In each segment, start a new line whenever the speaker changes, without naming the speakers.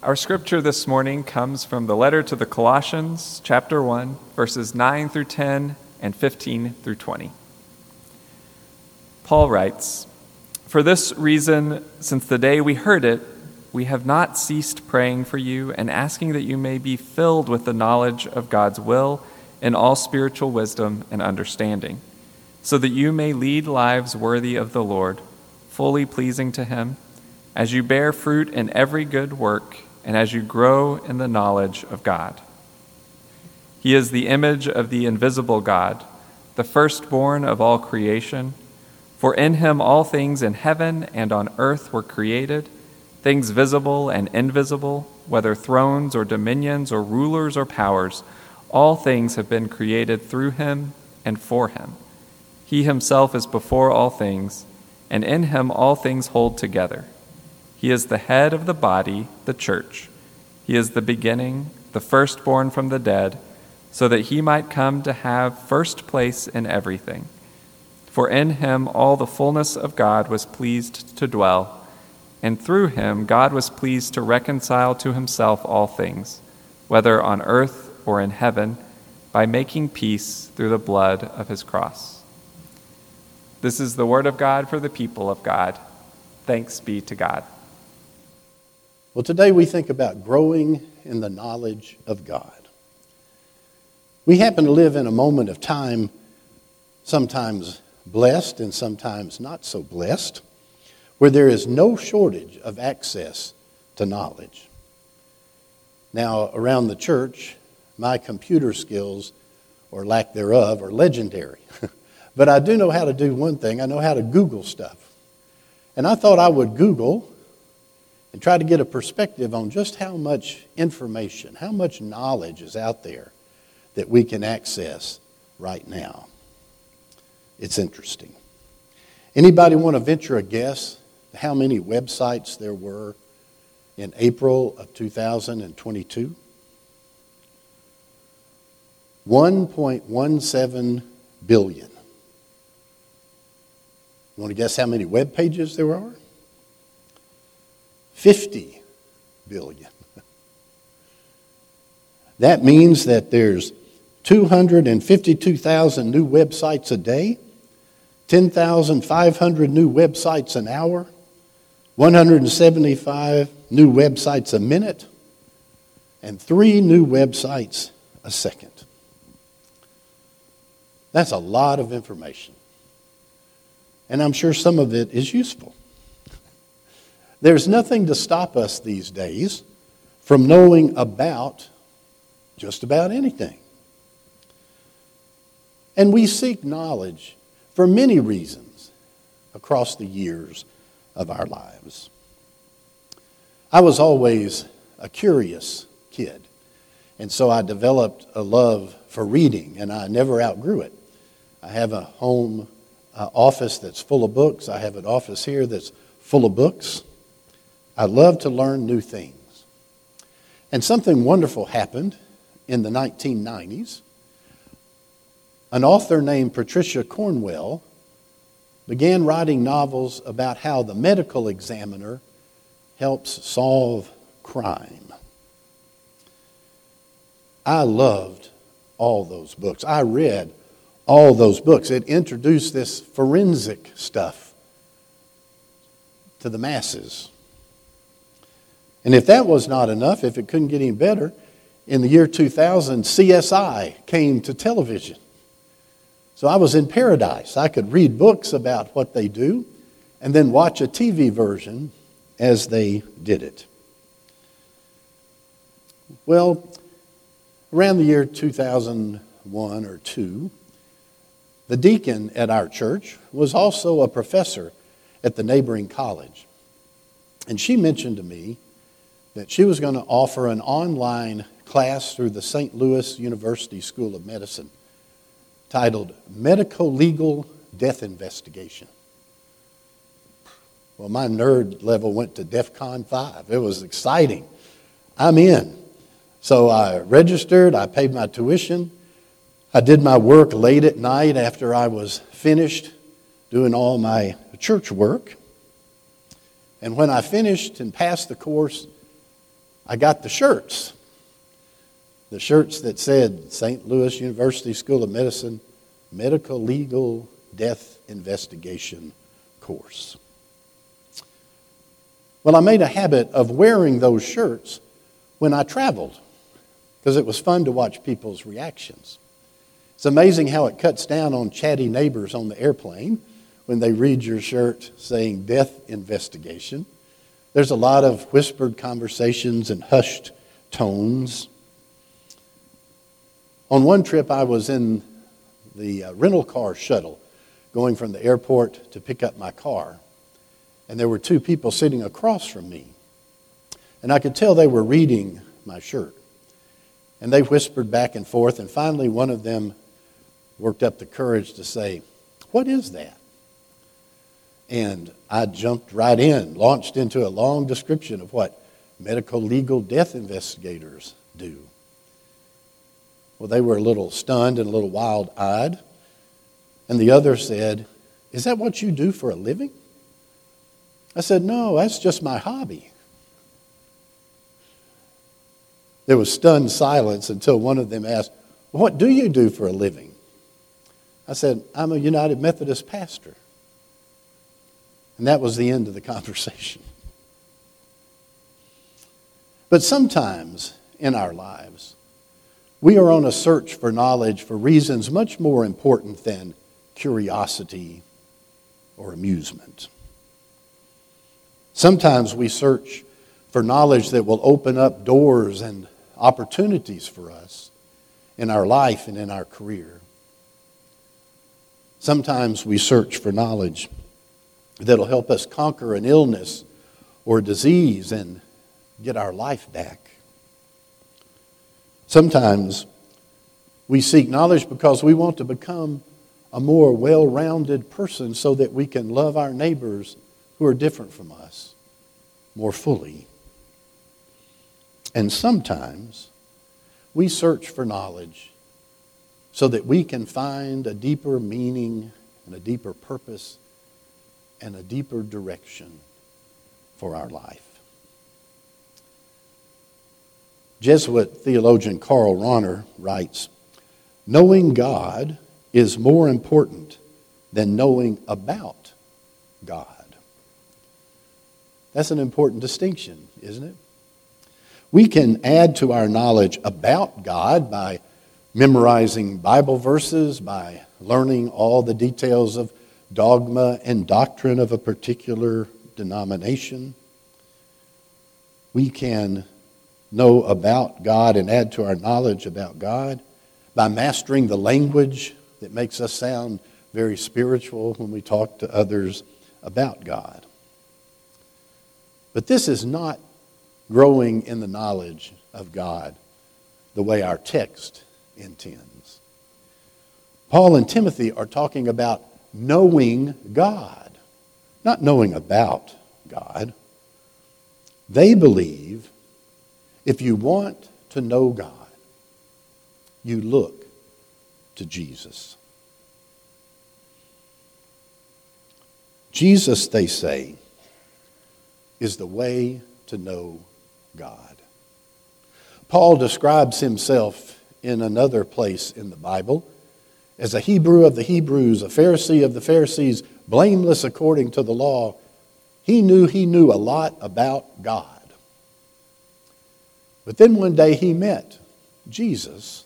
Our scripture this morning comes from the letter to the Colossians, chapter 1, verses 9 through 10 and 15 through 20. Paul writes, For this reason, since the day we heard it, we have not ceased praying for you and asking that you may be filled with the knowledge of God's will in all spiritual wisdom and understanding, so that you may lead lives worthy of the Lord, fully pleasing to Him, as you bear fruit in every good work and as you grow in the knowledge of God. He is the image of the invisible God, the firstborn of all creation. For in him all things in heaven and on earth were created, things visible and invisible, whether thrones or dominions or rulers or powers, all things have been created through him and for him. He himself is before all things, and in him all things hold together. He is the head of the body, the church. He is the beginning, the firstborn from the dead, so that he might come to have first place in everything. For in him all the fullness of God was pleased to dwell, and through him God was pleased to reconcile to himself all things, whether on earth or in heaven, by making peace through the blood of his cross. This is the word of God for the people of God. Thanks be to God.
Well, today we think about growing in the knowledge of God. We happen to live in a moment of time, sometimes blessed and sometimes not so blessed, where there is no shortage of access to knowledge. Now, around the church, my computer skills, or lack thereof, are legendary. but I do know how to do one thing I know how to Google stuff. And I thought I would Google and try to get a perspective on just how much information, how much knowledge is out there that we can access right now. It's interesting. Anybody want to venture a guess how many websites there were in April of 2022? 1.17 billion. You want to guess how many web pages there are? 50 billion. That means that there's 252,000 new websites a day, 10,500 new websites an hour, 175 new websites a minute, and three new websites a second. That's a lot of information. And I'm sure some of it is useful. There's nothing to stop us these days from knowing about just about anything. And we seek knowledge for many reasons across the years of our lives. I was always a curious kid, and so I developed a love for reading, and I never outgrew it. I have a home uh, office that's full of books, I have an office here that's full of books. I love to learn new things. And something wonderful happened in the 1990s. An author named Patricia Cornwell began writing novels about how the medical examiner helps solve crime. I loved all those books. I read all those books. It introduced this forensic stuff to the masses. And if that was not enough, if it couldn't get any better, in the year 2000, CSI came to television. So I was in paradise. I could read books about what they do and then watch a TV version as they did it. Well, around the year 2001 or 2, the deacon at our church was also a professor at the neighboring college. And she mentioned to me that she was going to offer an online class through the St. Louis University School of Medicine titled Medical Legal Death Investigation. Well, my nerd level went to DEF CON 5. It was exciting. I'm in. So I registered, I paid my tuition, I did my work late at night after I was finished doing all my church work. And when I finished and passed the course, I got the shirts. The shirts that said St. Louis University School of Medicine Medical Legal Death Investigation course. Well, I made a habit of wearing those shirts when I traveled because it was fun to watch people's reactions. It's amazing how it cuts down on chatty neighbors on the airplane when they read your shirt saying death investigation. There's a lot of whispered conversations and hushed tones. On one trip, I was in the uh, rental car shuttle going from the airport to pick up my car. And there were two people sitting across from me. And I could tell they were reading my shirt. And they whispered back and forth. And finally, one of them worked up the courage to say, What is that? And I jumped right in, launched into a long description of what medical legal death investigators do. Well, they were a little stunned and a little wild eyed. And the other said, Is that what you do for a living? I said, No, that's just my hobby. There was stunned silence until one of them asked, What do you do for a living? I said, I'm a United Methodist pastor. And that was the end of the conversation. But sometimes in our lives, we are on a search for knowledge for reasons much more important than curiosity or amusement. Sometimes we search for knowledge that will open up doors and opportunities for us in our life and in our career. Sometimes we search for knowledge that'll help us conquer an illness or disease and get our life back. Sometimes we seek knowledge because we want to become a more well rounded person so that we can love our neighbors who are different from us more fully. And sometimes we search for knowledge so that we can find a deeper meaning and a deeper purpose and a deeper direction for our life. Jesuit theologian Karl Rahner writes Knowing God is more important than knowing about God. That's an important distinction, isn't it? We can add to our knowledge about God by memorizing Bible verses, by learning all the details of dogma and doctrine of a particular denomination. We can know about God and add to our knowledge about God by mastering the language that makes us sound very spiritual when we talk to others about God. But this is not growing in the knowledge of God the way our text intends. Paul and Timothy are talking about knowing God, not knowing about God. They believe if you want to know God, you look to Jesus. Jesus, they say, is the way to know God. Paul describes himself in another place in the Bible as a Hebrew of the Hebrews, a Pharisee of the Pharisees, blameless according to the law. He knew he knew a lot about God. But then one day he met Jesus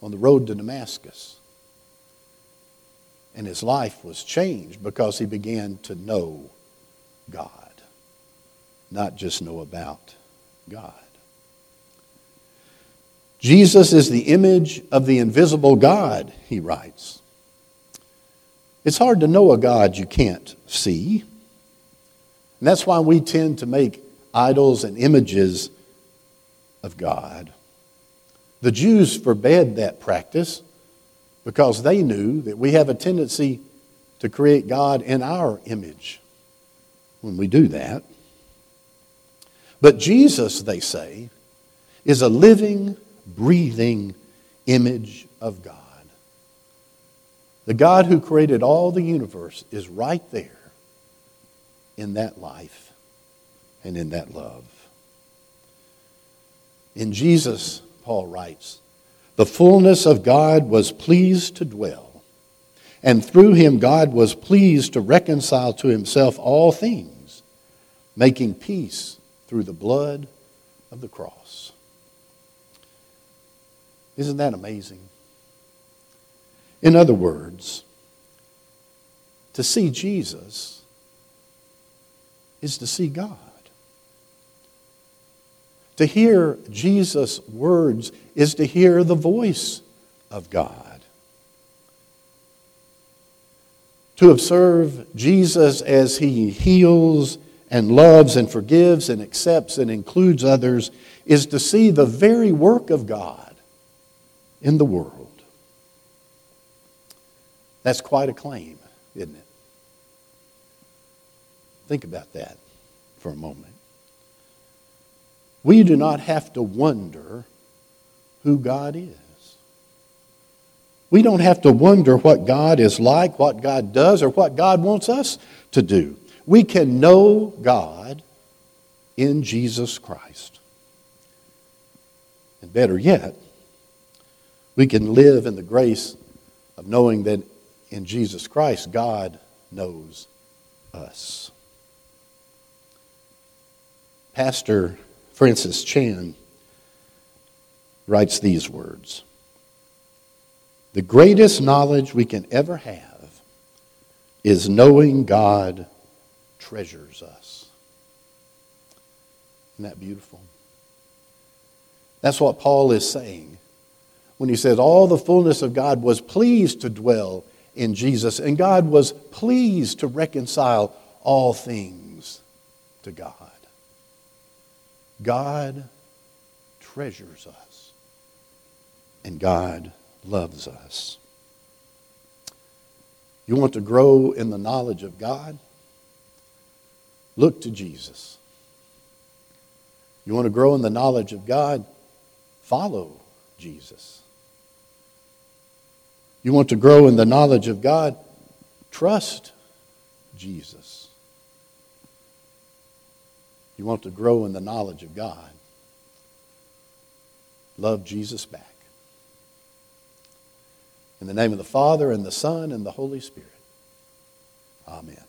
on the road to Damascus. And his life was changed because he began to know God, not just know about God. Jesus is the image of the invisible God, he writes. It's hard to know a God you can't see. And that's why we tend to make idols and images of God. The Jews forbade that practice because they knew that we have a tendency to create God in our image when we do that. But Jesus, they say, is a living, breathing image of God. The God who created all the universe is right there in that life and in that love. In Jesus, Paul writes, the fullness of God was pleased to dwell, and through him God was pleased to reconcile to himself all things, making peace through the blood of the cross. Isn't that amazing? In other words, to see Jesus is to see God. To hear Jesus' words is to hear the voice of God. To observe Jesus as he heals and loves and forgives and accepts and includes others is to see the very work of God in the world. That's quite a claim, isn't it? Think about that for a moment. We do not have to wonder who God is. We don't have to wonder what God is like, what God does, or what God wants us to do. We can know God in Jesus Christ. And better yet, we can live in the grace of knowing that in Jesus Christ, God knows us. Pastor Francis Chan writes these words The greatest knowledge we can ever have is knowing God treasures us. Isn't that beautiful? That's what Paul is saying when he says, All the fullness of God was pleased to dwell in Jesus, and God was pleased to reconcile all things to God. God treasures us, and God loves us. You want to grow in the knowledge of God? Look to Jesus. You want to grow in the knowledge of God? Follow Jesus. You want to grow in the knowledge of God? Trust Jesus. You want to grow in the knowledge of God? Love Jesus back. In the name of the Father, and the Son, and the Holy Spirit. Amen.